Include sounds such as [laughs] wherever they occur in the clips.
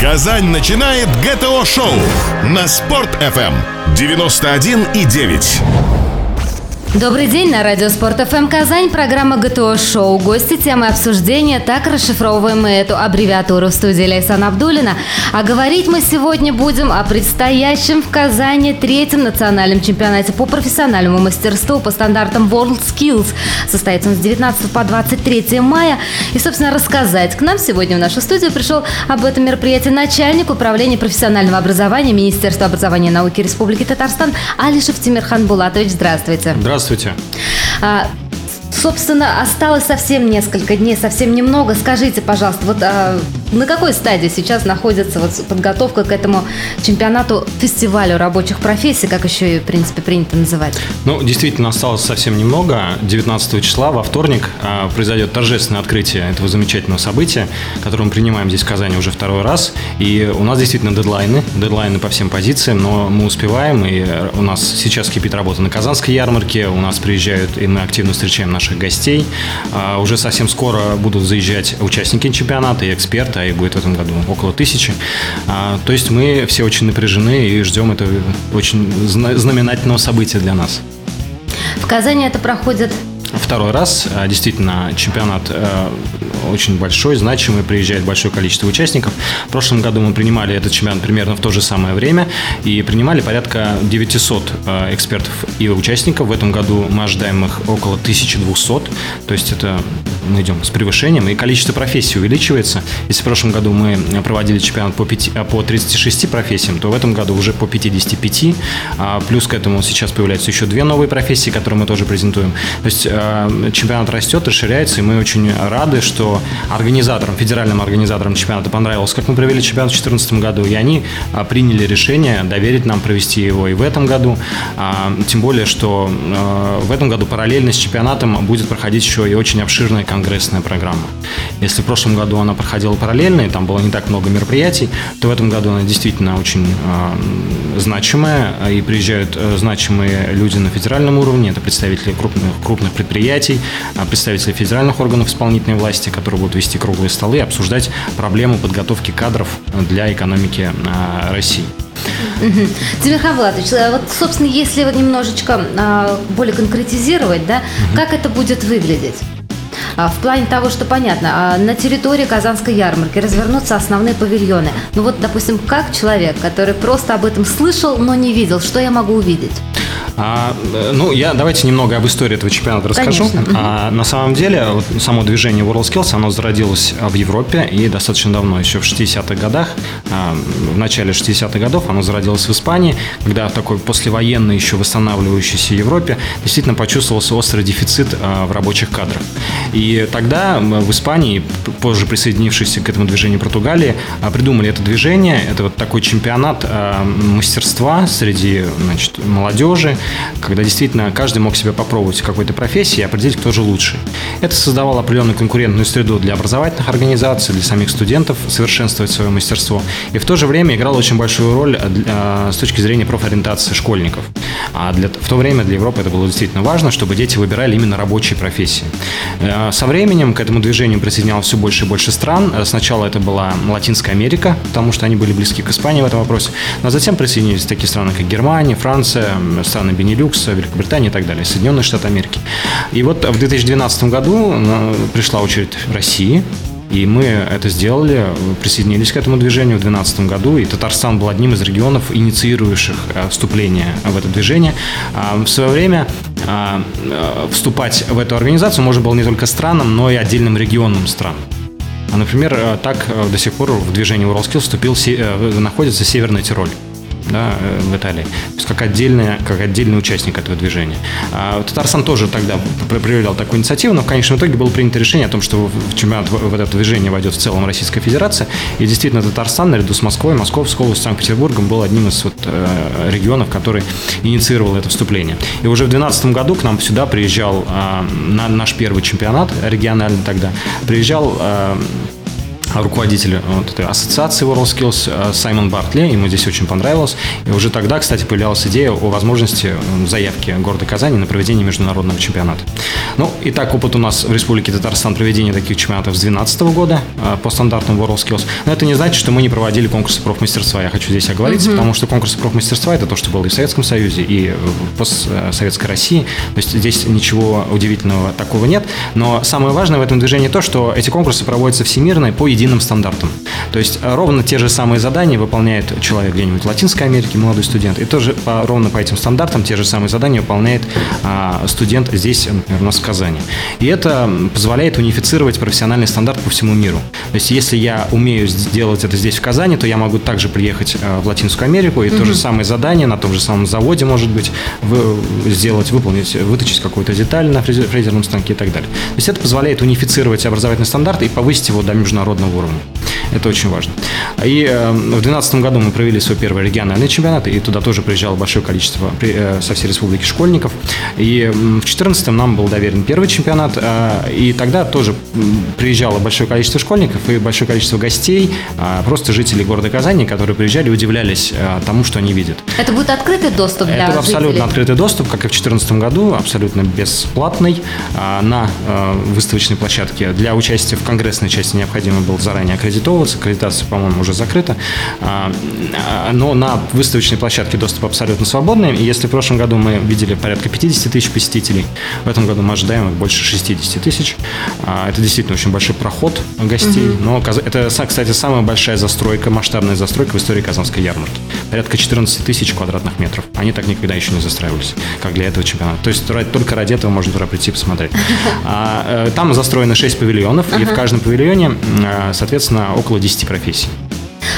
Казань начинает ГТО-шоу на Спорт-ФМ 91,9. Добрый день на радио Спорт ФМ Казань, программа ГТО Шоу. Гости, темы обсуждения, так расшифровываем мы эту аббревиатуру в студии Лейсан Абдулина. А говорить мы сегодня будем о предстоящем в Казани третьем национальном чемпионате по профессиональному мастерству по стандартам World Skills. Состоится он с 19 по 23 мая. И, собственно, рассказать к нам сегодня в нашу студию пришел об этом мероприятии начальник управления профессионального образования Министерства образования и науки Республики Татарстан Алишев Тимирхан Булатович. Здравствуйте. Здравствуйте. Здравствуйте. А, собственно, осталось совсем несколько дней, совсем немного. Скажите, пожалуйста, вот а, на какой стадии сейчас находится вот подготовка к этому чемпионату, фестивалю рабочих профессий, как еще и, в принципе, принято называть? Ну, действительно, осталось совсем немного. 19 числа, во вторник, а, произойдет торжественное открытие этого замечательного события, которое мы принимаем здесь в Казани уже второй раз. И у нас действительно дедлайны, дедлайны по всем позициям, но мы успеваем, и у нас сейчас кипит работа на Казанской ярмарке, у нас приезжают, и мы активно встречаем наших гостей. А, уже совсем скоро будут заезжать участники чемпионата и эксперты, да, и будет в этом году около тысячи. А, то есть мы все очень напряжены и ждем этого очень знаменательного события для нас. В Казани это проходит Второй раз. А, действительно, чемпионат э, очень большой, значимый, приезжает большое количество участников. В прошлом году мы принимали этот чемпионат примерно в то же самое время и принимали порядка 900 э, экспертов и участников. В этом году мы ожидаем их около 1200, то есть это идем с превышением, и количество профессий увеличивается. Если в прошлом году мы проводили чемпионат по, 5, а, по 36 профессиям, то в этом году уже по 55. А плюс к этому сейчас появляются еще две новые профессии, которые мы тоже презентуем. То есть э, чемпионат растет, расширяется, и мы очень рады, что организаторам, федеральным организаторам чемпионата понравилось, как мы провели чемпионат в 2014 году, и они а, приняли решение доверить нам провести его и в этом году. Тем более, что в этом году параллельно с чемпионатом будет проходить еще и очень обширная конгрессная программа. Если в прошлом году она проходила параллельно, и там было не так много мероприятий, то в этом году она действительно очень э, значимая, и приезжают э, значимые люди на федеральном уровне, это представители крупных, крупных предприятий, э, представители федеральных органов исполнительной власти, которые будут вести круглые столы и обсуждать проблему подготовки кадров для экономики э, России. Угу. Тимирхан Влатович, вот, собственно, если вот немножечко а, более конкретизировать, да, угу. как это будет выглядеть? А, в плане того, что понятно, а, на территории Казанской ярмарки развернутся основные павильоны. Ну вот, допустим, как человек, который просто об этом слышал, но не видел, что я могу увидеть? А, ну, я давайте немного об истории этого чемпионата расскажу. Конечно. А, на самом деле, вот, само движение WorldSkills, оно зародилось в Европе и достаточно давно, еще в 60-х годах, а, в начале 60-х годов оно зародилось в Испании, когда в такой послевоенной еще восстанавливающейся Европе действительно почувствовался острый дефицит а, в рабочих кадрах. И тогда в Испании, позже присоединившись к этому движению Португалии, а, придумали это движение. Это вот такой чемпионат а, мастерства среди значит, молодежи, когда действительно каждый мог себя попробовать в какой-то профессии и определить, кто же лучший. Это создавало определенную конкурентную среду для образовательных организаций, для самих студентов совершенствовать свое мастерство. И в то же время играло очень большую роль для, с точки зрения профориентации школьников. А для, в то время для Европы это было действительно важно, чтобы дети выбирали именно рабочие профессии. Э, со временем к этому движению присоединялось все больше и больше стран. Э, сначала это была Латинская Америка, потому что они были близки к Испании в этом вопросе. Но затем присоединились такие страны, как Германия, Франция, страны Бенилюкса, Великобритания и так далее, Соединенные Штаты Америки. И вот в 2012 году э, пришла очередь России, и мы это сделали, присоединились к этому движению в 2012 году, и Татарстан был одним из регионов, инициирующих э, вступление в это движение. А, в свое время а, э, вступать в эту организацию можно было не только странам, но и отдельным регионам стран. Например, так до сих пор в движении WorldSkills вступил, находится Северный Тироль да, э, в Италии. То есть как, отдельная, как отдельный участник этого движения. А Татарстан тоже тогда проявлял такую инициативу, но в конечном итоге было принято решение о том, что в чемпионат в это движение войдет в целом Российская Федерация. И действительно Татарстан наряду с Москвой, Московской областью, Санкт-Петербургом был одним из вот, э, регионов, который инициировал это вступление. И уже в 2012 году к нам сюда приезжал э, на наш первый чемпионат региональный тогда, приезжал руководитель э, вот этой ассоциации WorldSkills э, Саймон Бартли, ему здесь очень понравилось. И уже тогда, кстати, появлялась идея о возможности заявки города Казани на проведение международного чемпионата. Ну, и так опыт у нас в Республике Татарстан проведения таких чемпионатов с 2012 года э, по стандартам WorldSkills. Но это не значит, что мы не проводили конкурсы профмастерства. Я хочу здесь оговориться, mm-hmm. потому что конкурсы профмастерства – это то, что было и в Советском Союзе, и в постсоветской России. То есть здесь ничего удивительного такого нет. Но самое важное в этом движении то, что эти конкурсы проводятся всемирно по единым стандартам. То есть э, ровно те же самые задания выполняет человек где-нибудь в Латинской Америке, молодой студент, и тоже по, ровно по этим стандартам те же самые задания выполняет а, студент здесь, например, у нас в Казани. И это позволяет унифицировать профессиональный стандарт по всему миру. То есть если я умею сделать это здесь в Казани, то я могу также приехать э, в Латинскую Америку и mm-hmm. то же самое задание на том же самом заводе, может быть, вы, сделать, выполнить, выточить какую-то деталь на фрезерном станке и так далее. То есть это позволяет унифицировать образовательный стандарт и повысить его до международного уровня. Это очень важно. И э, в 2012 году мы провели свой первый региональный чемпионат, и туда тоже приезжало большое количество э, со всей республики школьников. И в 2014 нам был доверен первый чемпионат, э, и тогда тоже приезжало большое количество школьников и большое количество гостей, просто жителей города Казани, которые приезжали и удивлялись тому, что они видят. Это будет открытый доступ для Это абсолютно жителей? открытый доступ, как и в 2014 году, абсолютно бесплатный на выставочной площадке. Для участия в конгрессной части необходимо было заранее аккредитовываться. Аккредитация, по-моему, уже закрыта. А, а, но на выставочной площадке доступ абсолютно свободный. И если в прошлом году мы видели порядка 50 тысяч посетителей, в этом году мы ожидаем их больше 60 тысяч. А, это действительно очень большой проход гостей. Угу. Но это, кстати, самая большая застройка, масштабная застройка в истории Казанской ярмарки. Порядка 14 тысяч квадратных метров. Они так никогда еще не застраивались, как для этого чемпионата. То есть только ради этого можно туда прийти посмотреть. [laughs] Э, там застроено 6 павильонов, и в каждом павильоне, соответственно, около 10 профессий.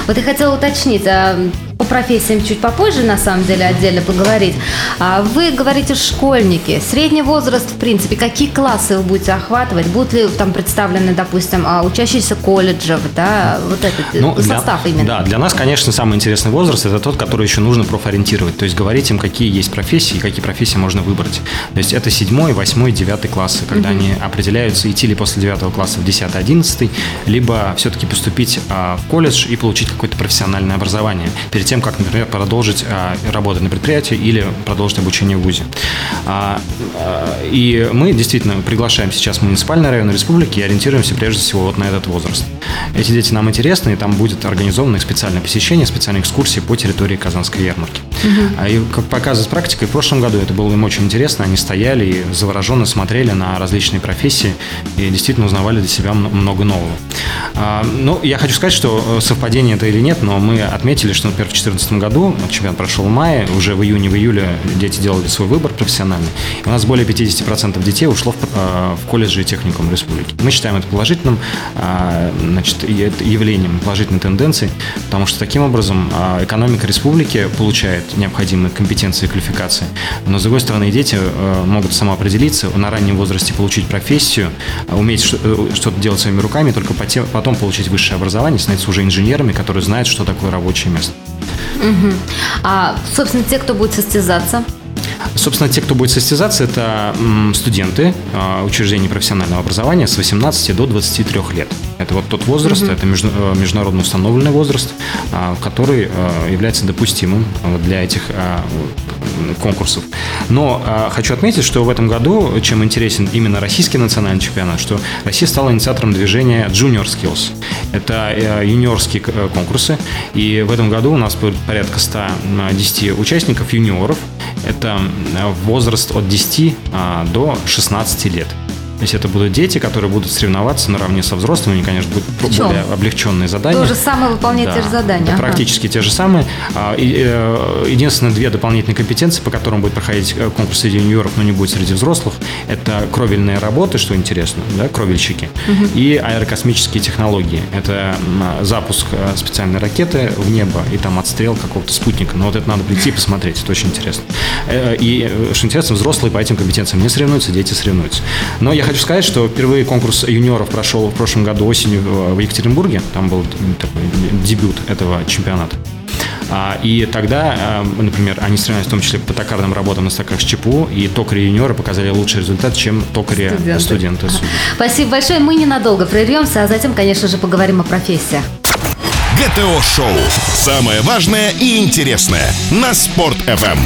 Вот я хотела уточнить, а по профессиям чуть попозже, на самом деле, отдельно поговорить. А вы говорите школьники. Средний возраст, в принципе, какие классы вы будете охватывать? Будут ли там представлены, допустим, а, учащиеся колледжев, да, вот этот ну, состав для, именно? Да, для нас, конечно, самый интересный возраст – это тот, который еще нужно профориентировать. То есть говорить им, какие есть профессии и какие профессии можно выбрать. То есть это седьмой, восьмой, девятый классы, когда угу. они определяются, идти ли после девятого класса в десятый, одиннадцатый, либо все-таки поступить а, в колледж и получить какое-то профессиональное образование перед тем, как, например, продолжить а, работать на предприятии или продолжить обучение в ВУЗе. А, а, и мы действительно приглашаем сейчас муниципальный район республики и ориентируемся прежде всего вот на этот возраст. Эти дети нам интересны, и там будет организовано их специальное посещение, специальные экскурсии по территории Казанской ярмарки. Угу. И как показывает практика, и в прошлом году это было им очень интересно, они стояли и завороженно смотрели на различные профессии и действительно узнавали для себя много нового. Ну, я хочу сказать, что э, совпадение это или нет, но мы отметили, что, например, в 2014 году чемпионат прошел в мае, уже в июне, в июле дети делали свой выбор профессиональный. И у нас более 50% детей ушло в, э, в колледжи и техникум республики. Мы считаем это положительным а, значит, явлением, положительной тенденцией, потому что таким образом а, экономика республики получает необходимые компетенции и квалификации. Но, с другой стороны, дети э, могут самоопределиться, на раннем возрасте получить профессию, уметь э, что-то делать своими руками, только потом получить высшее образование, становиться уже инженерами, которые знают, что такое рабочее место. Угу. А, собственно, те, кто будет состязаться? Собственно, те, кто будет состязаться, это студенты а, учреждений профессионального образования с 18 до 23 лет. Это вот тот возраст, угу. это э, международно установленный возраст, а, который э, является допустимым для этих а, конкурсов. Но хочу отметить, что в этом году, чем интересен именно российский национальный чемпионат, что Россия стала инициатором движения Junior Skills. Это э, юниорские конкурсы, и в этом году у нас будет порядка 110 участников юниоров. Это возраст от 10 до 16 лет. То есть это будут дети, которые будут соревноваться наравне со взрослыми, они, конечно, будут Причем? более облегченные задания. То же самое выполнять да, те же задания. Ага. Практически те же самые. А, э, единственное, две дополнительные компетенции, по которым будет проходить э, конкурс среди юниоров, но не будет среди взрослых, это кровельные работы, что интересно, да, кровельщики, угу. и аэрокосмические технологии. Это запуск э, специальной ракеты в небо и там отстрел какого-то спутника. Но вот это надо прийти и посмотреть, это очень интересно. И, что интересно, взрослые по этим компетенциям не соревнуются, дети соревнуются. Но я хочу сказать, что впервые конкурс юниоров прошел в прошлом году осенью в Екатеринбурге. Там был такой дебют этого чемпионата. А, и тогда, а, например, они соревновались в том числе по токарным работам на стаках с ЧПУ, и токари-юниоры показали лучший результат, чем токари-студенты. Студенты. Спасибо большое. Мы ненадолго прервемся, а затем, конечно же, поговорим о профессиях. ГТО-шоу. Самое важное и интересное на Спорт-ФМ.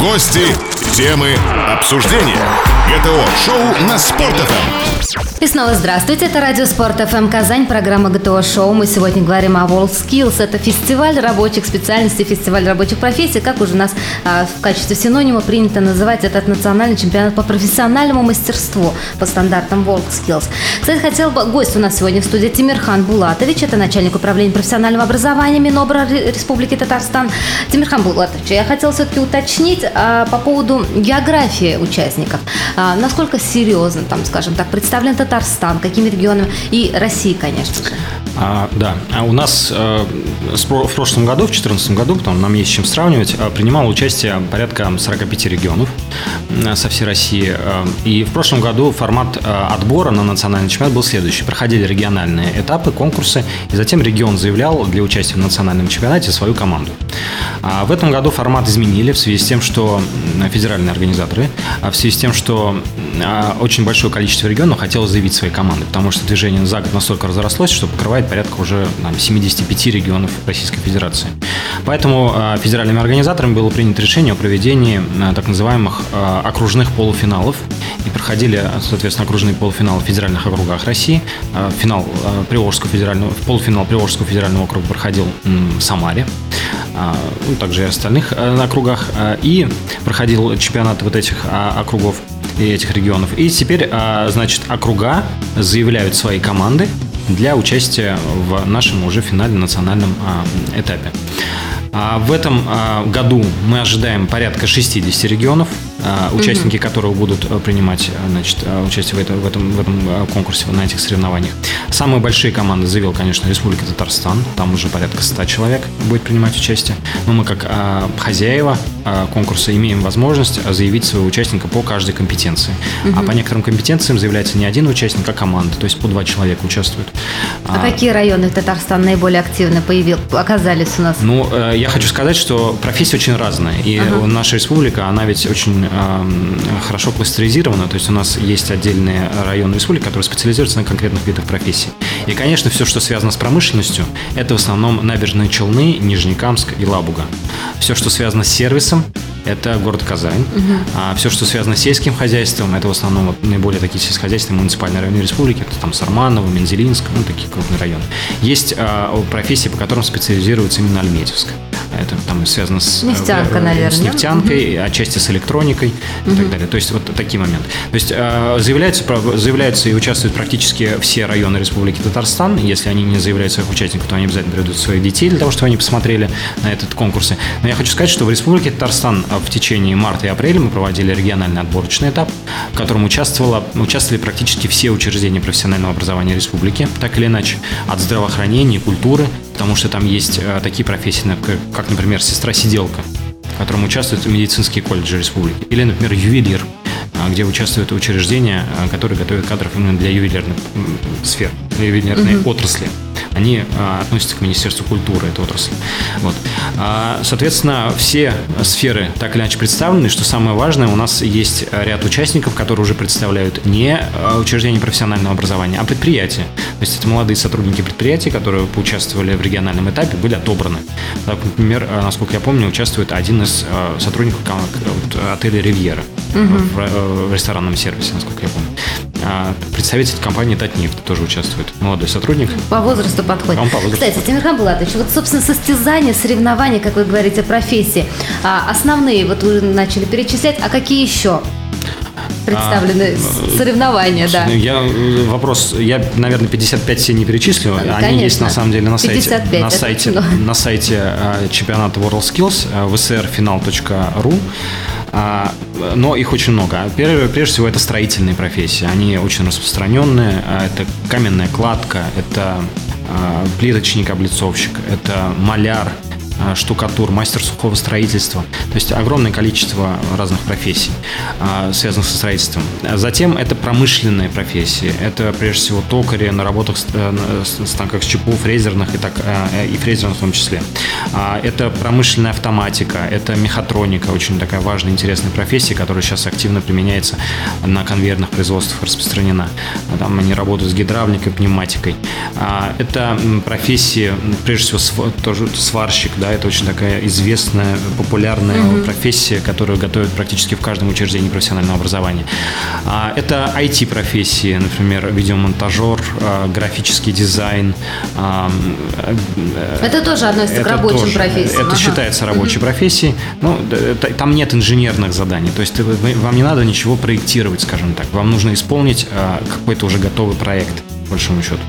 Гости, темы, обсуждения. ГТО-шоу на Спорт-ФМ. И снова здравствуйте, это Радио Спорт ФМ Казань, программа ГТО Шоу. Мы сегодня говорим о WorldSkills. Это фестиваль рабочих специальностей, фестиваль рабочих профессий, как уже у нас а, в качестве синонима принято называть этот национальный чемпионат по профессиональному мастерству по стандартам WorldSkills. Кстати, хотел бы, гость у нас сегодня в студии Тимирхан Булатович, это начальник управления профессионального образования Минобра Республики Татарстан. Тимирхан Булатович, я хотела все-таки уточнить а, по поводу географии участников. А, насколько серьезно, там, скажем так, представлен Татарстан, какими регионами и России, конечно же. А, да, а у нас э, в прошлом году, в 2014 году, потому нам есть чем сравнивать, э, принимало участие порядка 45 регионов э, со всей России. Э, и в прошлом году формат отбора на национальный чемпионат был следующий. Проходили региональные этапы, конкурсы, и затем регион заявлял для участия в национальном чемпионате свою команду. А в этом году формат изменили в связи с тем, что федеральные организаторы, а в связи с тем, что очень большое количество регионов хотело заявить свои команды, потому что движение за год настолько разрослось, что покрывает порядка уже там, 75 регионов Российской Федерации. Поэтому а, федеральными организаторами было принято решение о проведении так называемых окружных полуфиналов. И проходили, соответственно, окружные полуфиналы в федеральных округах России. Финал Приволжского федерального, полуфинал Приволжского федерального округа проходил в Самаре. А, ну, также и остальных округах. А, и проходил чемпионат вот этих а, округов и этих регионов. И теперь, значит, округа заявляют свои команды для участия в нашем уже финальном национальном этапе. В этом году мы ожидаем порядка 60 регионов. А, участники которого будут э, принимать э, значит, э, участие в, это, в, этом, в этом конкурсе, на этих соревнованиях. Самые большие команды заявил, конечно, Республика Татарстан. Там уже порядка 100 человек будет принимать участие. Но мы, как а, хозяева а, конкурса, имеем возможность заявить своего участника по каждой компетенции. А по некоторым компетенциям заявляется не один участник, а команда. То есть по два человека участвуют. А, а какие районы Татарстана наиболее активно появил, оказались у нас? Ну, я хочу сказать, что профессия очень разная. И ага. наша республика, она ведь очень хорошо кластеризировано, то есть у нас есть отдельные районы республики, которые специализируются на конкретных видах профессий. И, конечно, все, что связано с промышленностью, это в основном набережные Челны, Нижнекамск и Лабуга. Все, что связано с сервисом, это город Казань. Угу. А все, что связано с сельским хозяйством, это в основном вот наиболее такие сельскохозяйственные муниципальные районы республики, это там Сарманово, Мензелинск, ну, такие крупные районы. Есть а, профессии, по которым специализируется именно Альметьевск. Это там связано с, Нефтянка, э, наверное. с нефтянкой, угу. отчасти с электроникой угу. и так далее. То есть вот такие моменты. То есть э, заявляются, заявляются и участвуют практически все районы Республики Татарстан. Если они не заявляют своих участников, то они обязательно приведут своих детей для того, чтобы они посмотрели на этот конкурс. Но я хочу сказать, что в Республике Татарстан э, в течение марта и апреля мы проводили региональный отборочный этап, в котором участвовало, участвовали практически все учреждения профессионального образования республики, так или иначе, от здравоохранения, культуры, потому что там есть э, такие профессии, как, например, сестра-сиделка, в котором участвуют медицинские колледжи республики, или, например, ювелир, э, где участвуют учреждения, э, которые готовят кадров именно для ювелирных сфер, ювелирной mm-hmm. отрасли они а, относятся к Министерству культуры, этой отрасли. Вот. А, соответственно, все сферы так или иначе представлены, что самое важное, у нас есть ряд участников, которые уже представляют не учреждения профессионального образования, а предприятия. То есть это молодые сотрудники предприятий, которые поучаствовали в региональном этапе, были отобраны. Так, например, насколько я помню, участвует один из сотрудников отеля «Ривьера» угу. в, в ресторанном сервисе, насколько я помню. А представитель компании «Татнефть» тоже участвует. Молодой сотрудник. По возрасту подходит. Он по возрасту. Кстати, Тимирхан Булатович, вот, собственно, состязания, соревнования, как вы говорите, профессии, а, основные, вот вы начали перечислять, а какие еще? представлены а, соревнования, да. Я вопрос, я, наверное, 55 все не перечислю. Конечно. Они есть на самом деле на сайте, 55, на сайте, на сайте а, чемпионата WorldSkills vsrfinal.ru. А, но их очень много. Первое, прежде всего, это строительные профессии. Они очень распространенные. А, это каменная кладка, это а, плиточник, облицовщик, это маляр, штукатур, мастер сухого строительства. То есть огромное количество разных профессий, а, связанных со строительством. Затем это промышленные профессии. Это прежде всего токари на работах э, с станках с ЧПУ, фрезерных и, так, э, и фрезерных в том числе. Это промышленная автоматика, это мехатроника, очень такая важная, интересная профессия, которая сейчас активно применяется на конвейерных производствах, распространена. Там они работают с гидравликой, пневматикой. Это профессии, прежде всего, тоже сварщик, да, это очень такая известная, популярная mm-hmm. профессия, которую готовят практически в каждом учреждении профессионального образования. А, это IT-профессии, например, видеомонтажер, а, графический дизайн. А, это тоже относится это к рабочим тоже, профессиям. Это ага. считается рабочей mm-hmm. профессией. Ну, там нет инженерных заданий, то есть вам не надо ничего проектировать, скажем так. Вам нужно исполнить какой-то уже готовый проект большому счету.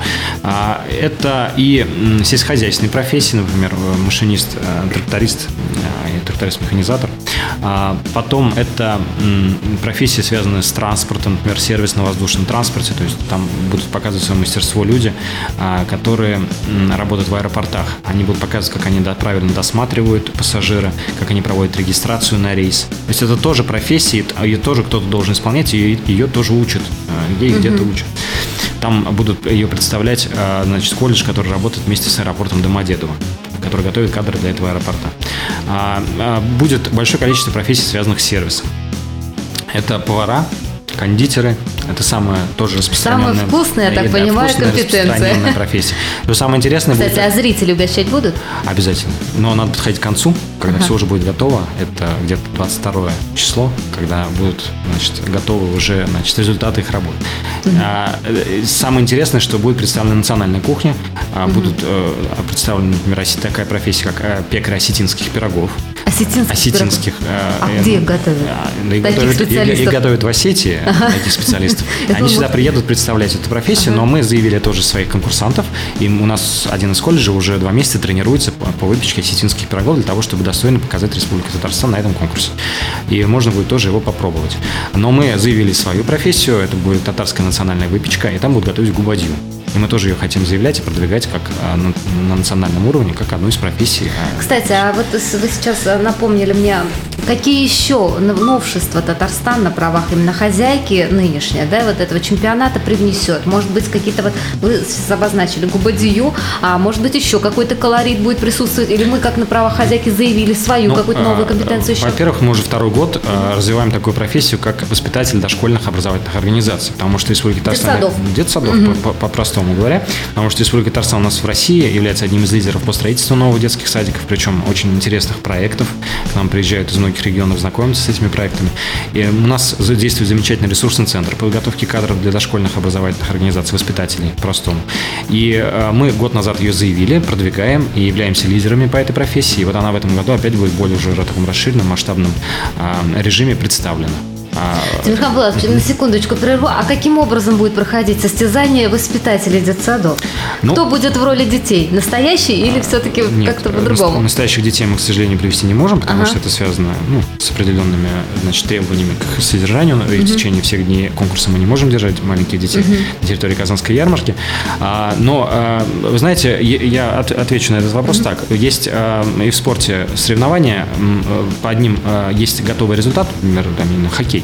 А, это и сельскохозяйственные профессии, например, машинист, э, тракторист э, и тракторист-механизатор. А, потом это профессии, связанные с транспортом, например, сервис на воздушном транспорте, то есть там будут показывать свое мастерство люди, а, которые работают в аэропортах. Они будут показывать, как они правильно досматривают пассажира, как они проводят регистрацию на рейс. То есть это тоже профессии, ее тоже кто-то должен исполнять, и ее тоже учат, ей угу. где-то учат. Там будут ее представлять значит, колледж, который работает вместе с аэропортом Домодедово который готовит кадры для этого аэропорта. А, а, будет большое количество профессий, связанных с сервисом. Это повара, кондитеры. Это самая тоже распространенная... Самая вкусная, я так понимаю, компетенция. профессия. Но самое интересное Кстати, будет... а зрители угощать будут? Обязательно. Но надо подходить к концу, когда ага. все уже будет готово. Это где-то 22 число, когда будут значит, готовы уже значит, результаты их работы. Угу. А, э, самое интересное, что будет представлена национальная кухня. Угу. Будут э, представлены, например, такая профессия, как э, пекарь осетинских пирогов. Осетинских? Осетинских. А где их готовят? Их готовят, их готовят в Осетии, этих специалистов. [laughs] Они сюда приедут представлять эту профессию, но мы заявили тоже своих конкурсантов. И у нас один из колледжей уже два месяца тренируется по выпечке осетинских пирогов для того, чтобы достойно показать Республику Татарстан на этом конкурсе. И можно будет тоже его попробовать. Но мы заявили свою профессию, это будет татарская национальная выпечка, и там будут готовить губадью. И мы тоже ее хотим заявлять и продвигать как а, на, на национальном уровне, как одну из профессий. А. Кстати, а вот вы сейчас напомнили мне, какие еще новшества Татарстан на правах именно хозяйки нынешняя, да, вот этого чемпионата привнесет? Может быть, какие-то вот, вы обозначили губадию, а может быть, еще какой-то колорит будет присутствовать, или мы как на правах хозяйки заявили свою ну, какую-то новую а, компетенцию еще? Во-первых, мы уже второй год развиваем такую профессию, как воспитатель дошкольных образовательных организаций, потому что Республика Татарстан... Детсадов. Детсадов, угу. по-простому по говоря, потому что Республика Татарстан у нас в России является одним из лидеров по строительству новых детских садиков, причем очень интересных проектов. К нам приезжают из многих регионов знакомиться с этими проектами. И у нас действует замечательный ресурсный центр подготовки кадров для дошкольных образовательных организаций, воспитателей, простому. И э, мы год назад ее заявили, продвигаем и являемся лидерами по этой профессии. И вот она в этом году опять будет более уже в таком расширенном, масштабном э, режиме представлена. Тимирхан Булатович, на секундочку прерву. А каким образом будет проходить состязание воспитателей детсадов? Ну, Кто будет в роли детей? Настоящие или все-таки как-то по-другому? Настоящих детей мы, к сожалению, привести не можем, потому ага. что это связано ну, с определенными значит, требованиями к содержанию. И в течение всех дней конкурса мы не можем держать маленьких детей угу. на территории Казанской ярмарки. А, но, а, вы знаете, я отвечу на этот вопрос угу. так. Есть а, и в спорте соревнования, по одним есть готовый результат, например, там, хоккей.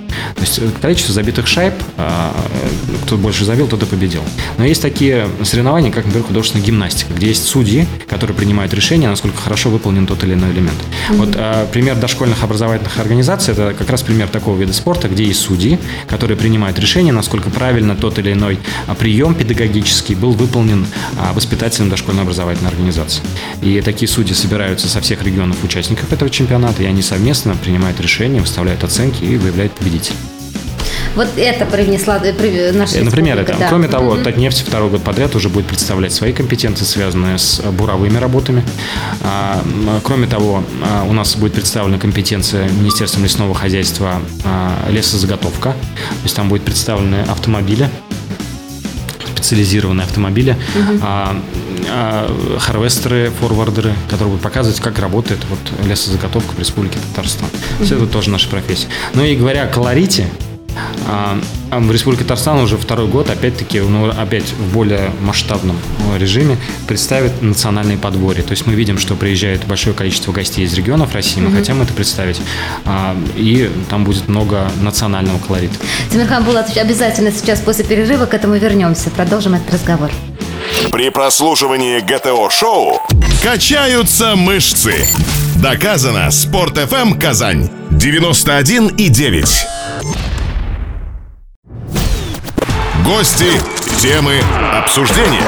То есть количество забитых шайб, а, кто больше забил, тот и победил. Но есть такие соревнования, как, например, художественная гимнастика, где есть судьи, которые принимают решение, насколько хорошо выполнен тот или иной элемент. Mm-hmm. Вот а, пример дошкольных образовательных организаций – это как раз пример такого вида спорта, где есть судьи, которые принимают решение, насколько правильно тот или иной а, прием педагогический был выполнен воспитателем дошкольной образовательной организации. И такие судьи собираются со всех регионов участников этого чемпионата, и они совместно принимают решения, выставляют оценки и выявляют победителей. Вот это привнесла э, наша э, Например, это. Да. Кроме того, угу. Татнефть второй год подряд уже будет представлять свои компетенции, связанные с буровыми работами. А, кроме того, а, у нас будет представлена компетенция Министерства лесного хозяйства а, лесозаготовка. То есть там будет представлены автомобили, специализированные автомобили, угу. а, а, харвестеры, форвардеры, которые будут показывать, как работает вот лесозаготовка в Республике Татарстан. Угу. Все это тоже наша профессия. Ну и говоря о колорите, А, а в Республике Татарстан уже второй год, опять-таки, ну, опять в более масштабном э, режиме представит национальные подворья. То есть мы видим, что приезжает большое количество гостей из регионов России, мы mm-hmm. хотим это представить. А, и там будет много национального колорита. Тимирхан Булатович, обязательно сейчас после перерыва к этому вернемся. Продолжим этот разговор. При прослушивании ГТО-шоу качаются мышцы. Доказано. Спорт FM Казань 91 и 9. Гости, темы, обсуждения.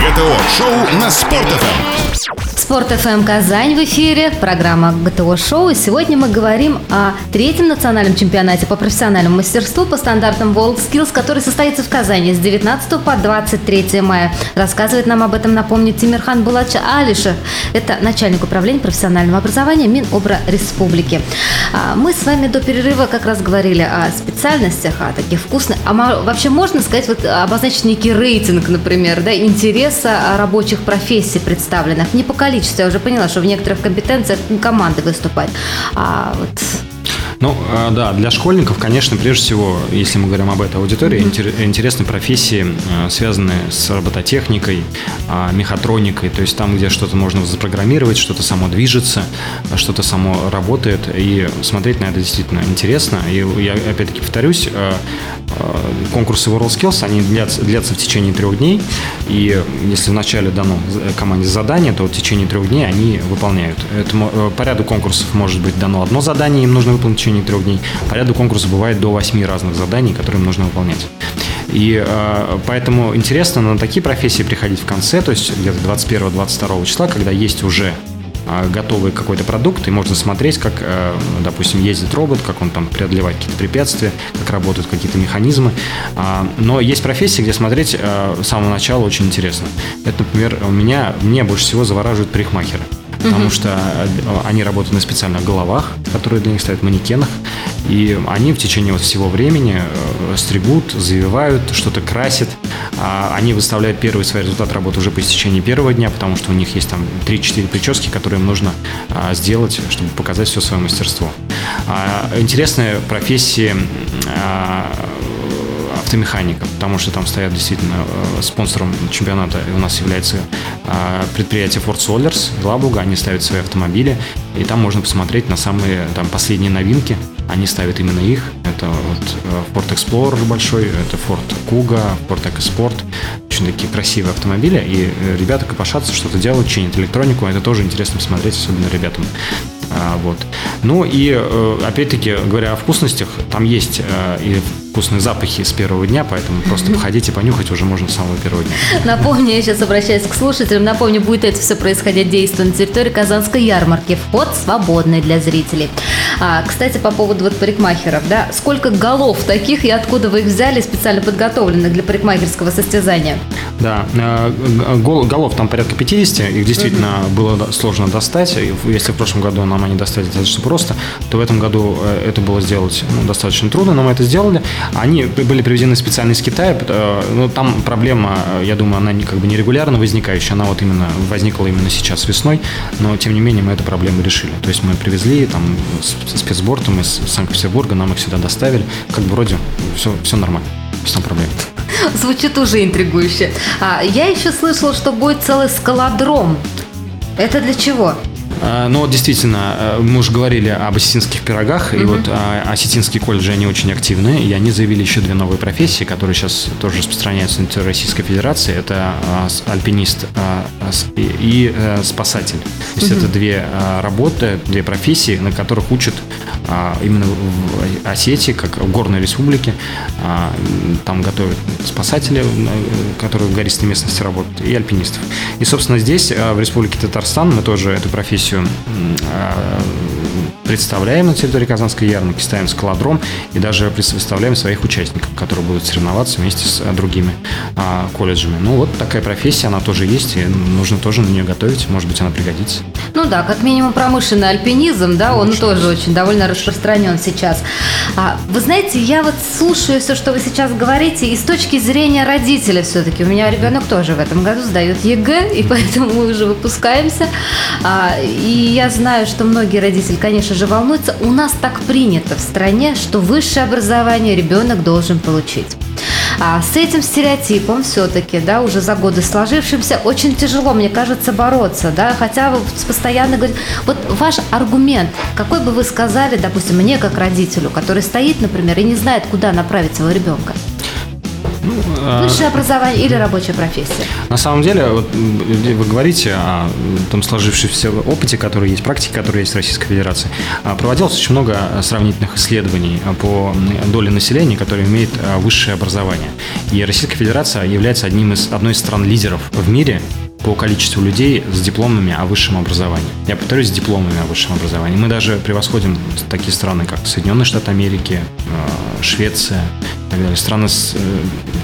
ГТО-шоу на Спорт.ФМ. Спорт ФМ Казань в эфире, программа ГТО Шоу. И сегодня мы говорим о третьем национальном чемпионате по профессиональному мастерству по стандартам WorldSkills, который состоится в Казани с 19 по 23 мая. Рассказывает нам об этом, напомню, Тимирхан Булача Алишев. Это начальник управления профессионального образования Минобра Республики. А, мы с вами до перерыва как раз говорили о специальностях, о таких вкусных. А вообще можно сказать, вот обозначить некий рейтинг, например, да, интереса рабочих профессий представленных. Не по количеству количестве. Я уже поняла, что в некоторых компетенциях команды выступать. А вот ну, а, да, для школьников, конечно, прежде всего, если мы говорим об этой аудитории, mm-hmm. интересны профессии, а, связанные с робототехникой, а, мехатроникой, то есть там, где что-то можно запрограммировать, что-то само движется, что-то само работает, и смотреть на это действительно интересно. И я опять-таки повторюсь, конкурсы WorldSkills, они длятся, длятся в течение трех дней, и если вначале дано команде задание, то в течение трех дней они выполняют. Это, э, по ряду конкурсов может быть дано одно задание, им нужно выполнить течение трех дней. По ряду конкурса бывает до восьми разных заданий, которые нужно выполнять. И э, поэтому интересно на такие профессии приходить в конце, то есть где-то 21-22 числа, когда есть уже э, готовый какой-то продукт, и можно смотреть, как, э, допустим, ездит робот, как он там преодолевает какие-то препятствия, как работают какие-то механизмы. А, но есть профессии, где смотреть с самого начала очень интересно. Это, например, у меня, мне больше всего завораживают парикмахеры потому угу. что э, они работают на специальных головах, которые для них ставят манекенах, и они в течение вот всего времени э, стригут, завивают, что-то красят, а они выставляют первый свой результат работы уже по истечении первого дня, потому что у них есть там 3-4 прически, которые им нужно а, сделать, чтобы показать все свое мастерство. А, интересная профессия автомеханика, потому что там стоят действительно э, спонсором чемпионата у нас является э, предприятие Ford Solers Глабуга, они ставят свои автомобили, и там можно посмотреть на самые там последние новинки, они ставят именно их. Это вот э, Ford Explorer большой, это Ford Kuga, Ford EcoSport, очень такие красивые автомобили, и ребята копошатся, что-то делают, чинят электронику, это тоже интересно посмотреть, особенно ребятам. А, вот. Ну и опять-таки, говоря о вкусностях, там есть и вкусные запахи с первого дня, поэтому просто походить и понюхать уже можно с самого первого дня. Напомню, я сейчас обращаюсь к слушателям, напомню, будет это все происходить действие на территории Казанской ярмарки. Вход свободный для зрителей. А, кстати, по поводу вот парикмахеров, да, сколько голов таких и откуда вы их взяли, специально подготовленных для парикмахерского состязания? Да, э, голов там порядка 50, их действительно угу. было сложно достать. Если в прошлом году нам они достали достаточно просто, то в этом году э, это было сделать ну, достаточно трудно, но мы это сделали. Они были привезены специально из Китая, э, но там проблема, я думаю, она как бы нерегулярно возникающая, она вот именно возникла именно сейчас весной, но тем не менее мы эту проблему решили. То есть мы привезли там спецбортом из Санкт-Петербурга, нам их сюда доставили, как бы вроде все, все нормально, без проблем. [laughs] Звучит уже интригующе. А, я еще слышала, что будет целый скалодром. Это для чего? А, ну, вот действительно, э, мы уже говорили об осетинских пирогах, угу. и вот а, осетинские колледжи, они очень активны, и они заявили еще две новые профессии, которые сейчас тоже распространяются на территории Российской Федерации. Это а, альпинист и э, спасатель. То есть угу. это две работы, две профессии, на которых учат именно в Осетии, как в горной республике. Там готовят спасателей, которые в гористой местности работают, и альпинистов. И, собственно, здесь, в Республике Татарстан, мы тоже эту профессию а, представляем на территории Казанской ярмарки, ставим скалодром и даже представляем своих участников, которые будут соревноваться вместе с другими а, колледжами. Ну вот такая профессия, она тоже есть, и нужно тоже на нее готовить, может быть, она пригодится. Ну да, как минимум промышленный альпинизм, да, он очень тоже очень довольно распространен сейчас. А, вы знаете, я вот слушаю все, что вы сейчас говорите, и с точки зрения родителя все-таки, у меня ребенок тоже в этом году сдает ЕГЭ, и [laughs] поэтому мы уже выпускаемся. А, и я знаю, что многие родители, конечно же, же волнуется. У нас так принято в стране, что высшее образование ребенок должен получить. А с этим стереотипом все-таки, да, уже за годы сложившимся, очень тяжело, мне кажется, бороться, да, хотя вы постоянно говорите, вот ваш аргумент, какой бы вы сказали, допустим, мне как родителю, который стоит, например, и не знает, куда направить своего ребенка? А, Высшее образование или рабочая профессия? На самом деле, вот вы говорите о том сложившемся опыте, который есть, практике, которая есть в Российской Федерации. А, проводилось очень много сравнительных исследований по доле населения, которое имеет а, высшее образование. И Российская Федерация является одним из, одной из стран-лидеров в мире по количеству людей с дипломами о высшем образовании. Я повторюсь, с дипломами о высшем образовании. Мы даже превосходим такие страны, как Соединенные Штаты Америки, Швеция, и так далее, страны с э,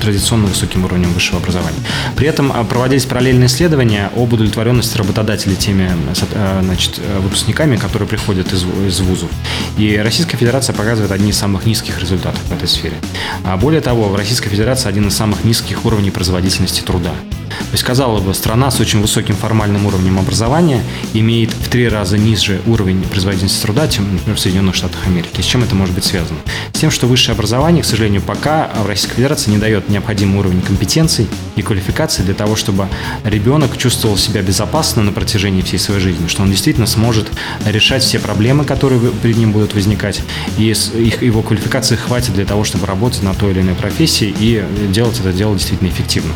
традиционно высоким уровнем высшего образования. При этом а, проводились параллельные исследования об удовлетворенности работодателей теми э, значит, э, выпускниками, которые приходят из, из вузов. И Российская Федерация показывает одни из самых низких результатов в этой сфере. А более того, в Российской Федерации один из самых низких уровней производительности труда. То есть, казалось бы, страна с очень высоким формальным уровнем образования имеет в три раза ниже уровень производительности труда, чем, например, в Соединенных Штатах Америки. С чем это может быть связано? С тем, что высшее образование, к сожалению, пока в Российской Федерации не дает необходимый уровень компетенций и квалификации для того, чтобы ребенок чувствовал себя безопасно на протяжении всей своей жизни, что он действительно сможет решать все проблемы, которые перед ним будут возникать, и их, его квалификации хватит для того, чтобы работать на той или иной профессии и делать это дело действительно эффективно.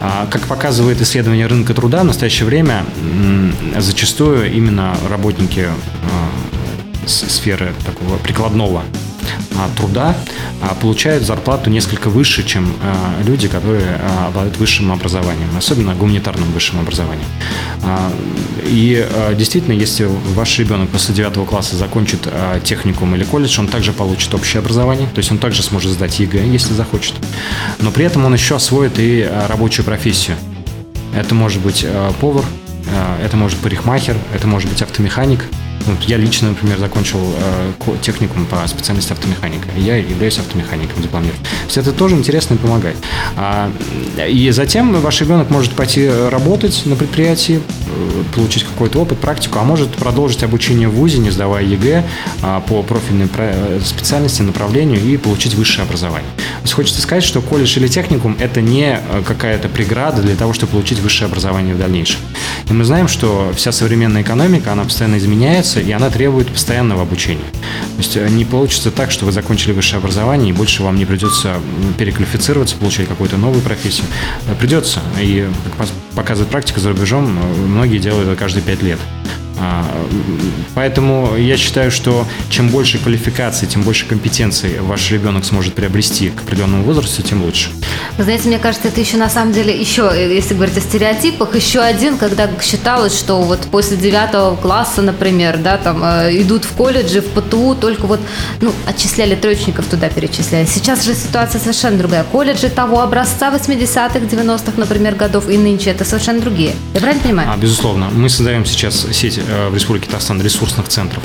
А, как показывает исследование рынка труда, в настоящее время зачастую именно работники а, сферы такого прикладного а, труда а, получают зарплату несколько выше, чем люди, которые обладают высшим образованием, особенно гуманитарным высшим образованием. И действительно, если ваш ребенок после 9 класса закончит техникум или колледж, он также получит общее образование, то есть он также сможет сдать ЕГЭ, если захочет. Но при этом он еще освоит и рабочую профессию. Это может быть э, повар, э, это может парикмахер, это может быть автомеханик. Вот я лично, например, закончил э, техникум по специальности автомеханика. Я являюсь автомехаником дипломированным. То есть это тоже интересно и помогает. А, и затем ваш ребенок может пойти работать на предприятии, э, получить какой-то опыт, практику, а может продолжить обучение в ВУЗе, не сдавая ЕГЭ а, по профильной специальности, направлению и получить высшее образование. То есть хочется сказать, что колледж или техникум – это не э, какая-то преграда для того, чтобы получить высшее образование в дальнейшем. И мы знаем, что вся современная экономика, она постоянно изменяется, и она требует постоянного обучения. То есть э, не получится так, что вы закончили высшее образование, и больше вам не придется переквалифицироваться, получать какую-то новую профессию. Э, придется. И, как показывает практика за рубежом, многие делают это каждые пять лет. А, поэтому я считаю, что чем больше квалификации, тем больше компетенций ваш ребенок сможет приобрести к определенному возрасту, тем лучше. Вы знаете, мне кажется, это еще на самом деле еще, если говорить о стереотипах, еще один, когда считалось, что вот после девятого класса, например, да, там э, идут в колледжи, в ПТУ, только вот, ну, отчисляли троечников туда перечисляли. Сейчас же ситуация совершенно другая. Колледжи того образца 80-х, 90-х, например, годов и нынче это совершенно другие. Я правильно понимаю? А, безусловно. Мы создаем сейчас сеть Э, в Республике Татарстан ресурсных центров.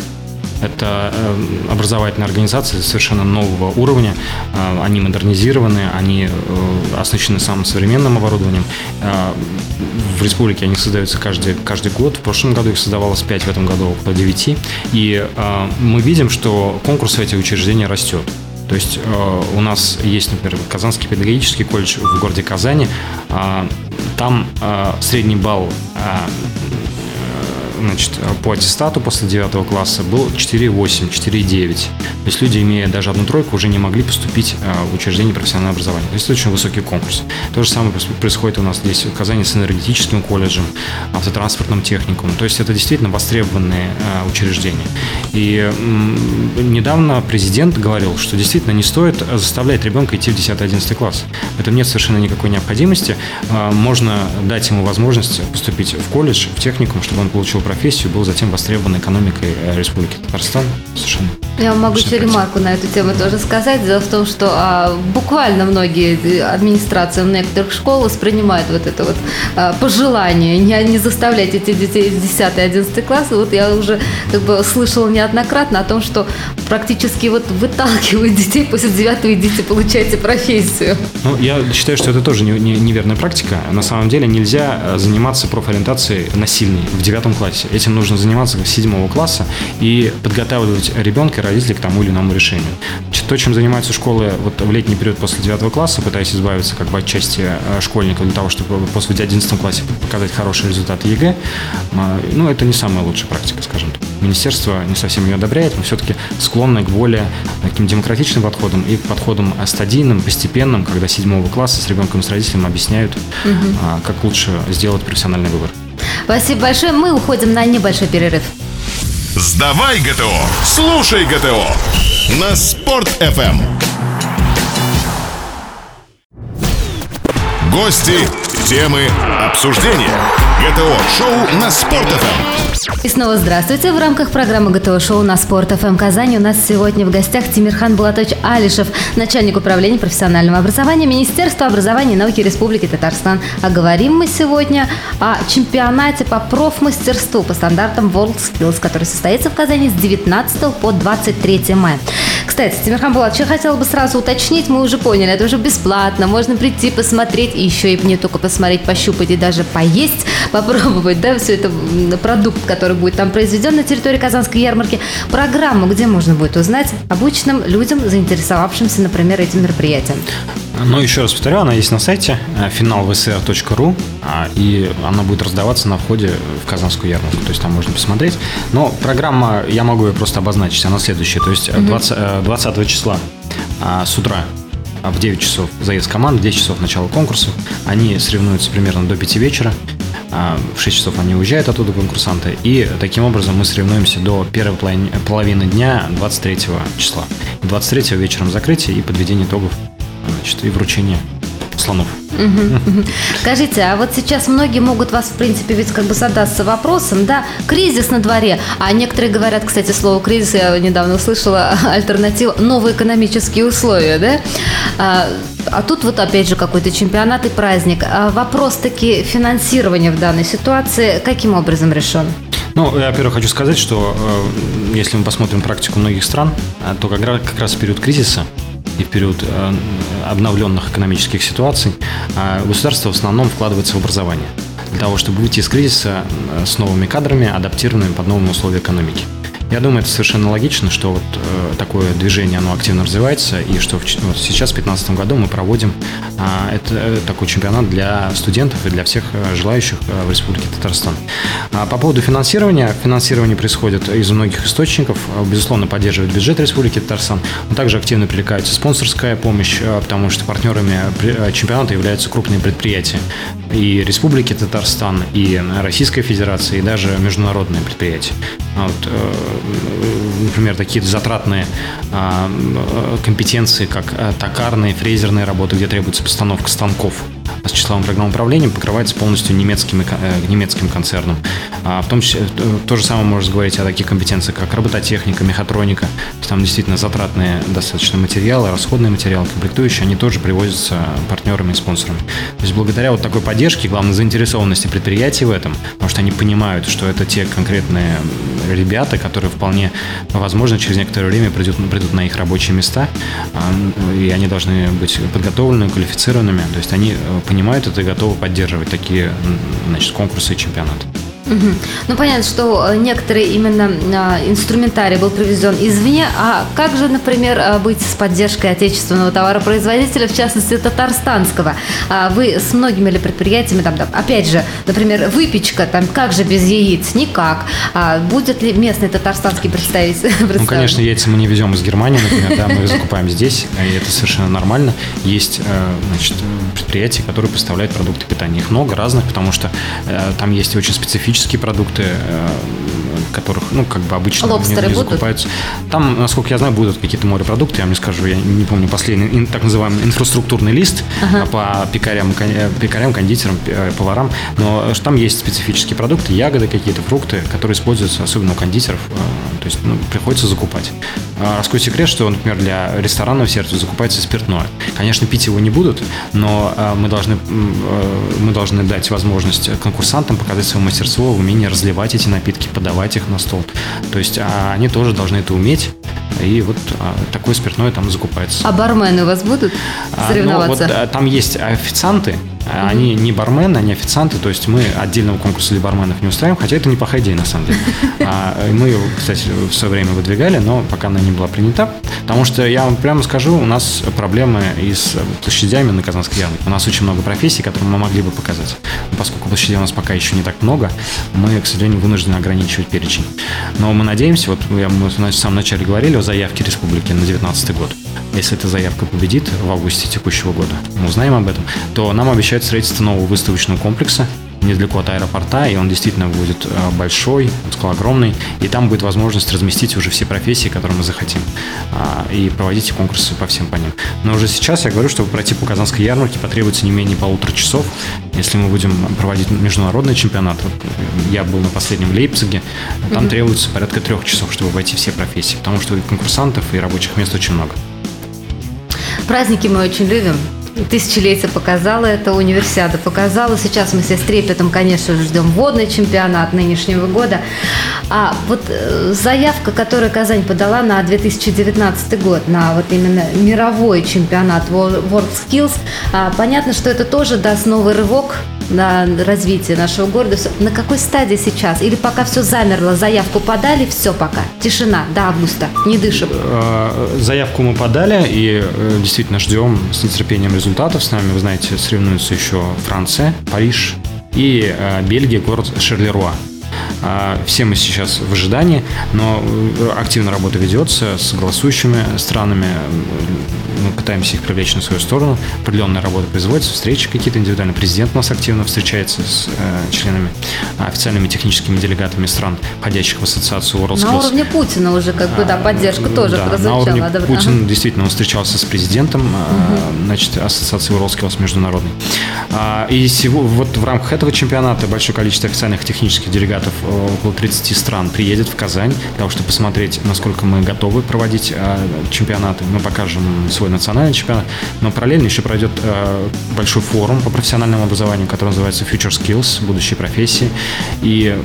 Это э, образовательные организации совершенно нового уровня. Э, они модернизированы, они оснащены самым современным оборудованием. В республике они создаются каждый, каждый год. В прошлом году их создавалось 5, в этом году около 9. И мы видим, что конкурс в эти учреждения растет. То есть у нас есть, например, Казанский педагогический колледж в городе Казани. там средний балл значит, по аттестату после 9 класса был 4,8, 4,9. То есть люди, имея даже одну тройку, уже не могли поступить э, в учреждение профессионального образования. То есть это очень высокий конкурс. То же самое происходит у нас здесь в Казани с энергетическим колледжем, автотранспортным техникум. То есть это действительно востребованные э, учреждения. И недавно президент говорил, что действительно не стоит заставлять ребенка идти в 10-11 класс. В этом нет совершенно никакой необходимости. Э, можно дать ему возможность поступить в колледж, в техникум, чтобы он получил профессию, был затем востребован экономикой э, Республики Татарстан. Совершенно Я могу еще ремарку на эту тему тоже сказать. Дело в том, что а, буквально многие э, администрации некоторых школ воспринимают вот это вот а, пожелание не, не заставлять этих детей из 10 11 класса. Вот я уже как бы слышала неоднократно о том, что практически вот выталкивают детей после девятого, идите, получайте профессию. Ну, я считаю, что это тоже не, не, неверная практика. На самом деле нельзя э, заниматься профориентацией насильной в девятом классе. Этим нужно заниматься с седьмого класса и подготавливать ребенка и родителей к тому или иному решению. То, чем занимаются школы вот в летний период после девятого класса, пытаясь избавиться как бы от части э, школьников для того, чтобы после в одиннадцатом классе показать хороший результат ЕГЭ, ну, это не самая лучшая практика, скажем так. Министерство не совсем ее одобряет, но все-таки склонны к более таким демократичным подходам и к подходам стадийным, постепенным, когда седьмого класса с ребенком и с родителем объясняют, угу. как лучше сделать профессиональный выбор. Спасибо большое. Мы уходим на небольшой перерыв. Сдавай ГТО, слушай ГТО на Спорт-ФМ. Гости, темы, обсуждения. ГТО-шоу на Спорт.ФМ. И снова здравствуйте. В рамках программы ГТО-шоу на Спорт.ФМ Казань у нас сегодня в гостях Тимирхан Булатович Алишев, начальник управления профессионального образования Министерства образования и науки Республики Татарстан. А говорим мы сегодня о чемпионате по профмастерству по стандартам WorldSkills, который состоится в Казани с 19 по 23 мая. Кстати, Тимирхан Булатович, я хотела бы сразу уточнить, мы уже поняли, это уже бесплатно, можно прийти посмотреть, и еще и не только посмотреть, пощупать и даже поесть. есть, попробовать, да, все это продукт, который будет там произведен на территории Казанской ярмарки, программу, где можно будет узнать обычным людям, заинтересовавшимся, например, этим мероприятием. Ну, еще раз повторю, она есть на сайте э, finalvsr.ru, а, и она будет раздаваться на входе в Казанскую ярмарку, то есть там можно посмотреть. Но программа, я могу ее просто обозначить, она следующая, то есть 20, 20 э, числа а, с утра в 9 часов заезд команд, в 10 часов начало конкурса. Они соревнуются примерно до 5 вечера. А, в 6 часов они уезжают оттуда, конкурсанты. И таким образом мы соревнуемся до первой половины дня 23 числа. 23 вечером закрытие и подведение итогов значит, и вручение слонов. Скажите, а вот сейчас многие могут вас, в принципе, ведь как бы задаться вопросом, да, кризис на дворе, а некоторые говорят, кстати, слово кризис, я недавно услышала [laughs] альтернатива, новые экономические условия, да, а, а тут вот опять же какой-то чемпионат и праздник. А вопрос таки финансирования в данной ситуации каким образом решен? Ну, я, во-первых, хочу сказать, что э, если мы посмотрим практику многих стран, э, то как раз, как раз в период кризиса и в период э, обновленных экономических ситуаций э, государство в основном вкладывается в образование для того, чтобы выйти из кризиса э, с новыми кадрами, адаптированными под новые условия экономики. Я думаю, это совершенно логично, что вот э, такое движение, оно активно развивается, и что в, вот сейчас, в 2015 году, мы проводим а, это, э, такой чемпионат для студентов и для всех э, желающих э, в Республике Татарстан. А по поводу финансирования, финансирование происходит из многих источников, безусловно, поддерживает бюджет Республики Татарстан, но также активно привлекается спонсорская помощь, потому что партнерами чемпионата являются крупные предприятия и Республики Татарстан, и Российской Федерации, и даже международные предприятия. А вот, например, такие затратные а, компетенции, как э, токарные, фрезерные работы, где требуется постановка станков с числовым программным управлением покрывается полностью немецким, э, немецким концерном. А в том числе э, то же самое можно говорить о таких компетенциях, как робототехника, мехатроника. Там действительно затратные достаточно материалы, расходные материалы, комплектующие, они тоже привозятся партнерами и спонсорами. То есть благодаря вот такой поддержке, главное, заинтересованности предприятий в этом, потому что они понимают, что это те конкретные ребята, которые вполне возможно через некоторое время придут, придут на их рабочие места, а, и они должны быть подготовленными, квалифицированными. То есть они э, понимают это и готовы поддерживать такие значит, конкурсы и чемпионаты. Угу. Ну, понятно, что э, некоторые именно а, инструментарий был привезен извне. А как же, например, а, быть с поддержкой отечественного товаропроизводителя, в частности, татарстанского? А вы с многими ли предприятиями, там, там, опять же, например, выпечка, там, как же без яиц? Никак. А будет ли местный татарстанский представитель? [laughs] Ну, конечно, яйца мы не везем из Германии, например, да, мы их закупаем здесь, и это совершенно нормально. Есть, э, значит, предприятия, которые поставляют продукты питания. Их много разных, потому что э, там есть очень специфические экзотические продукты, э, которых, ну, как бы обычно Лобстеры не, не закупаются. Там, насколько я знаю, будут какие-то морепродукты, я вам не скажу, я не помню последний, так называемый инфраструктурный лист ага. по пекарям, э, пекарям, кондитерам, э, поварам, но там есть специфические продукты, ягоды какие-то, фрукты, которые используются особенно у кондитеров, то есть ну, приходится закупать. А, раскрою секрет, что, например, для ресторанного сервиса закупается спиртное. Конечно, пить его не будут, но а, мы должны, мы должны дать возможность конкурсантам показать свое мастерство, умение разливать эти напитки, подавать их на стол. То есть они тоже должны это уметь. И вот а, такое спиртное там закупается. А бармены у вас будут соревноваться? А, ну, вот, там есть официанты, Mm-hmm. Они не бармены, они официанты, то есть мы отдельного конкурса для барменов не устраиваем, хотя это неплохая идея на самом деле. [laughs] А, мы ее, кстати, в свое время выдвигали, но пока она не была принята, потому что я вам прямо скажу, у нас проблемы и с площадями на Казанской ярмарке. У нас очень много профессий, которые мы могли бы показать. Но поскольку площадей у нас пока еще не так много, мы, к сожалению, вынуждены ограничивать перечень. Но мы надеемся, вот я, мы в самом начале говорили о заявке республики на 2019 год. Если эта заявка победит в августе текущего года, мы узнаем об этом, то нам обещают строительство нового выставочного комплекса недалеко от аэропорта, и он действительно будет э, большой, он сказал, огромный, и там будет возможность разместить уже все профессии, которые мы захотим, а, и проводить конкурсы по всем по ним. Но уже сейчас я говорю, чтобы пройти по Казанской ярмарке потребуется не менее полутора часов. Если мы будем проводить международный чемпионат, вот я был на последнем в Лейпциге, там mm-hmm. требуется порядка трех часов, чтобы войти все профессии, потому что и конкурсантов, и рабочих мест очень много. Праздники мы очень любим. Тысячелетие показало это, универсиада показала. Сейчас мы все с трепетом, конечно же, ждем водный чемпионат нынешнего года. А вот э, заявка, которую Казань подала на 2019 год, на вот именно мировой чемпионат World Skills, а, понятно, что это тоже даст новый рывок на развитие нашего города. На какой стадии сейчас? Или пока все замерло, заявку подали, все пока, тишина до августа, не дышим? Э, заявку мы подали и э, действительно ждем с нетерпением результатов. С нами, вы знаете, соревнуются еще Франция, Париж и э, Бельгия, город Шерлеруа. А, все мы сейчас в ожидании, но э, активно работа ведется с голосующими странами. Мы пытаемся их привлечь на свою сторону. Определенная работа производится, встречи какие-то индивидуально. Президент у нас активно встречается с э, членами, официальными техническими делегатами стран, входящих в ассоциацию WorldSkills. На уровне Путина уже как бы, да, поддержка а, тоже да, прозвучала. На уровне да, Путин ага. действительно он встречался с президентом угу. значит, ассоциации WorldSkills международной. А, и всего, вот в рамках этого чемпионата большое количество официальных технических делегатов около 30 стран приедет в Казань для того, чтобы посмотреть, насколько мы готовы проводить э, чемпионаты. Мы покажем свой национальный чемпионат, но параллельно еще пройдет э, большой форум по профессиональному образованию, который называется Future Skills, будущие профессии. И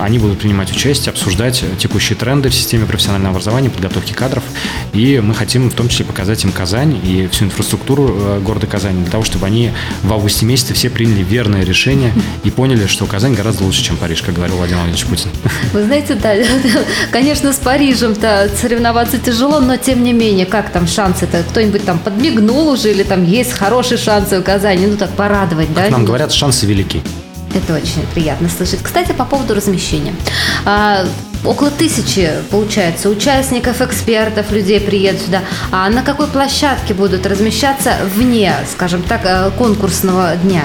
они будут принимать участие, обсуждать текущие тренды в системе профессионального образования, подготовки кадров. И мы хотим в том числе показать им Казань и всю инфраструктуру э, города Казани для того, чтобы они в августе месяце все приняли верное решение и поняли, что Казань гораздо лучше, чем Париж, как говорил Владимир Владимирович Путин. Вы знаете, да, [laughs] конечно, с Парижем-то соревноваться тяжело, но тем не менее, как там шансы-то? Кто-нибудь там подмигнул уже или там есть хорошие шансы у Казани? Ну так порадовать, как да? нам говорят, шансы велики. Это очень приятно слышать. Кстати, по поводу размещения. А, около тысячи, получается, участников, экспертов, людей приедут сюда. А на какой площадке будут размещаться вне, скажем так, э, конкурсного дня?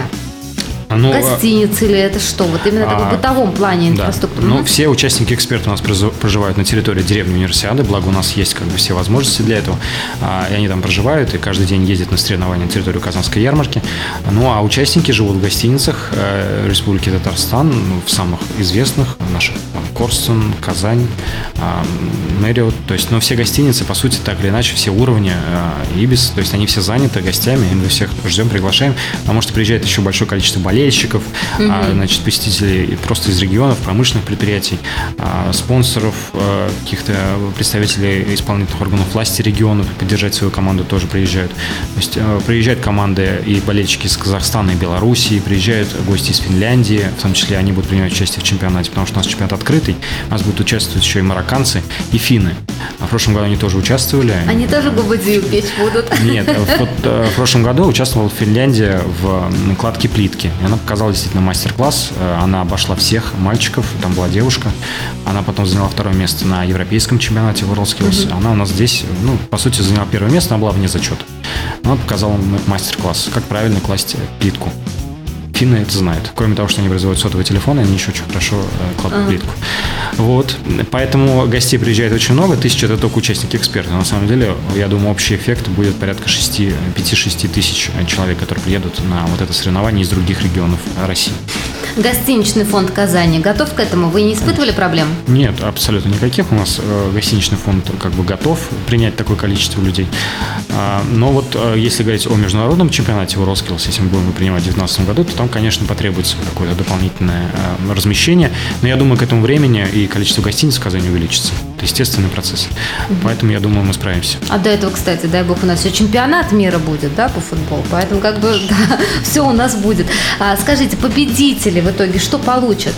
Ну, Гостиницы или это что? Вот именно а, в бытовом плане инфраструктуры. Ну, все участники эксперты у нас проживают на территории деревни Универсиады, благо у нас есть как бы все возможности для этого. А, и они там проживают, и каждый день ездят на соревнования на территорию Казанской ярмарки. Ну, а участники живут в гостиницах э, Республики Татарстан, ну, в самых известных, наших там, Корстон, Казань, э, Мэриот. То есть, ну, все гостиницы, по сути, так или иначе, все уровни э, Ибис, то есть они все заняты гостями, и мы всех ждем, приглашаем, потому что приезжает еще большое количество болельщиков, болельщиков, угу. значит, посетителей просто из регионов, промышленных предприятий, а, спонсоров, а, каких-то представителей исполнительных органов власти регионов поддержать свою команду тоже приезжают. То есть приезжают команды и болельщики из Казахстана и Белоруссии, приезжают гости из Финляндии, в том числе они будут принимать участие в чемпионате, потому что у нас чемпионат открытый, у нас будут участвовать еще и марокканцы, и финны. А в прошлом году они тоже участвовали. Они тоже губадию печь будут? Нет, вот, в прошлом году участвовала Финляндия в накладке плитки. Она показала действительно мастер-класс. Э, она обошла всех мальчиков, там была девушка. Она потом заняла второе место на европейском чемпионате WorldSkills. Угу. Она у нас здесь, ну, по сути, заняла первое место, она была вне зачета. Она показала мастер-класс, как правильно класть плитку финны это знают. Кроме того, что они производят сотовые телефоны, они еще очень хорошо э, кладут плитку. Вот. Поэтому гостей приезжает очень много. Тысяча – это только участники эксперта. На самом деле, я думаю, общий эффект будет порядка 5-6 тысяч человек, которые приедут на вот это соревнование из других регионов России. гостиничный фонд Казани готов к этому? Вы не испытывали проблем? Нет, абсолютно никаких. У нас э, гостиничный фонд как бы готов принять такое количество людей. А, но вот э, если говорить о международном чемпионате WorldSkills, если мы будем принимать в 2019 году, то там, конечно, потребуется какое-то дополнительное э, размещение. Но я думаю, к этому времени и количество гостиниц в Казани увеличится. Это естественный процесс. Поэтому я думаю, мы справимся. А до этого, кстати, дай бог, у нас все чемпионат мира будет, да, по футболу. Поэтому как бы [laughs] да, все у нас будет. А, скажите, победители в итоге что получат?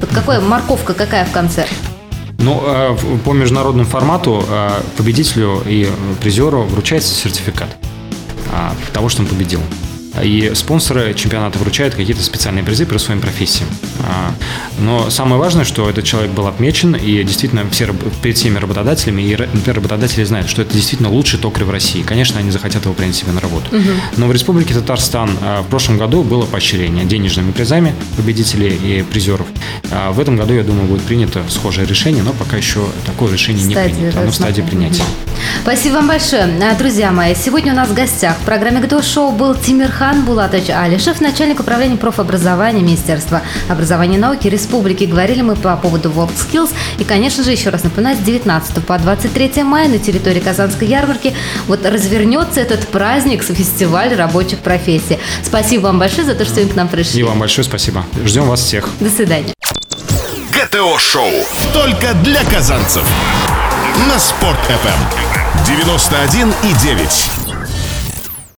Вот какая морковка какая в конце? Ну, э, по международному формату э, победителю и призеру вручается сертификат того, что он победил. И спонсоры чемпионата вручают какие-то специальные призы при своим профессиям. А, но самое важное, что этот человек был отмечен, и действительно все, перед всеми работодателями, и работодатели знают, что это действительно лучший токарь в России. Конечно, они захотят его принять себе на работу. Угу. Но в Республике Татарстан а, в прошлом году было поощрение денежными призами победителей и призеров. А в этом году, я думаю, будет принято схожее решение, но пока еще такое решение стадии, не принято. Оно в стадии принятия. Спасибо вам большое. Друзья мои, сегодня у нас в гостях в программе «Готов шоу» был Тимирхан Хан Булатович Алишев, начальник управления профобразования Министерства образования и науки Республики. Говорили мы по поводу WorldSkills. И, конечно же, еще раз напоминаю, с 19 по 23 мая на территории Казанской ярмарки вот развернется этот праздник, фестиваль рабочих профессий. Спасибо вам большое за то, что вы к нам пришли. И вам большое спасибо. Ждем вас всех. До свидания. ГТО-шоу только для казанцев на Спорт FM 91 и 9.